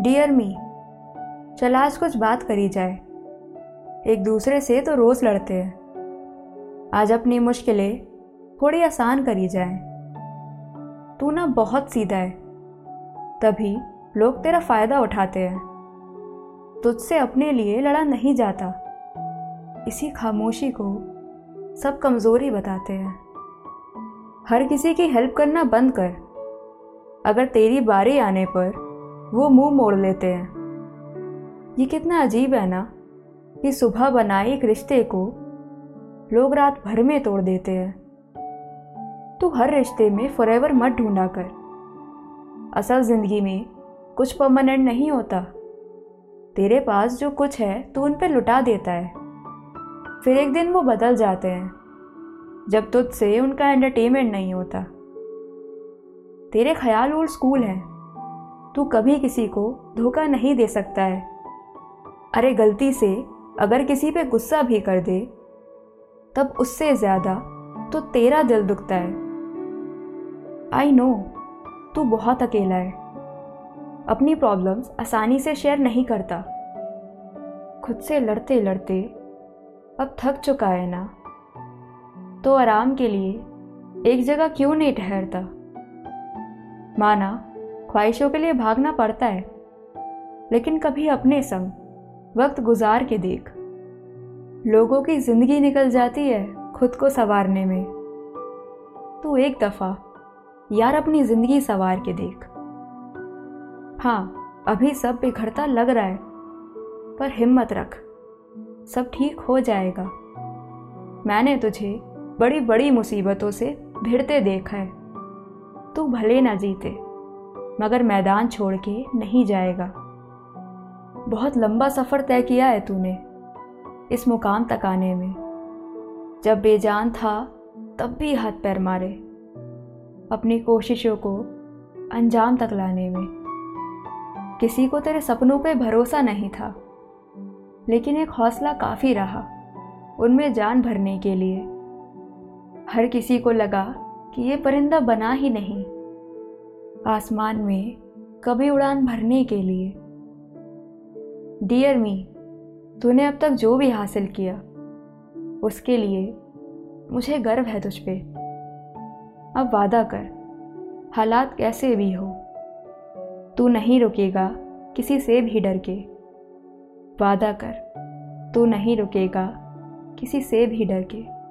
Dear मी चल आज कुछ बात करी जाए। एक दूसरे से तो रोज़ लड़ते हैं। आज अपनी मुश्किलें थोड़ी आसान करी जाए। तू ना बहुत सीधा है। तभी लोग तेरा फ़ायदा उठाते हैं। तुझसे अपने लिए लड़ा नहीं जाता। इसी खामोशी को सब कमज़ोरी बताते हैं। हर किसी की हेल्प करना बंद कर। अगर तेरी बारी आने पर वो मुँह मोड़ लेते हैं। ये कितना अजीब है ना कि सुबह बनाए एक रिश्ते को लोग रात भर में तोड़ देते हैं। तू हर रिश्ते में फॉरेवर मत ढूंढा कर। असल ज़िंदगी में कुछ परमानेंट नहीं होता। तेरे पास जो कुछ है तो उन पर लुटा देता है। फिर एक दिन वो बदल जाते हैं, जब तुझसे उनका एंटरटेनमेंट नहीं होता। तेरे ख्याल ओल्ड स्कूल हैं। तू कभी किसी को धोखा नहीं दे सकता है। अरे गलती से अगर किसी पे गुस्सा भी कर दे, तब उससे ज़्यादा तो तेरा दिल दुखता है। आई नो तू बहुत अकेला है। अपनी प्रॉब्लम्स आसानी से शेयर नहीं करता। खुद से लड़ते लड़ते अब थक चुका है ना। तो आराम के लिए एक जगह क्यों नहीं ठहरता? माना ख्वाहिशों के लिए भागना पड़ता है। लेकिन कभी अपने संग वक्त गुजार के देख। लोगों की ज़िंदगी निकल जाती है खुद को संवारने में। तू एक दफ़ा यार अपनी ज़िंदगी संवार के देख। हाँ अभी सब बिखरता लग रहा है, पर हिम्मत रख। सब ठीक हो जाएगा। मैंने तुझे बड़ी बड़ी मुसीबतों से भिड़ते देखा है। तू भले ना जीते। मगर मैदान छोड़ के नहीं जाएगा। बहुत लंबा सफ़र तय किया है तूने इस मुकाम तक आने में। जब बेजान था, तब भी हाथ पैर मारे। अपनी कोशिशों को अंजाम तक लाने में। किसी को तेरे सपनों पे भरोसा नहीं था, लेकिन एक हौसला काफ़ी रहा उनमें जान भरने के लिए। हर किसी को लगा कि ये परिंदा बना ही नहीं। आसमान में कभी उड़ान भरने के लिए। डियर मी तूने अब तक जो भी हासिल किया, उसके लिए मुझे गर्व है तुझ पे। अब वादा कर, हालात कैसे भी हो, तू नहीं रुकेगा किसी से भी डर के। वादा कर, तू नहीं रुकेगा किसी से भी डर के।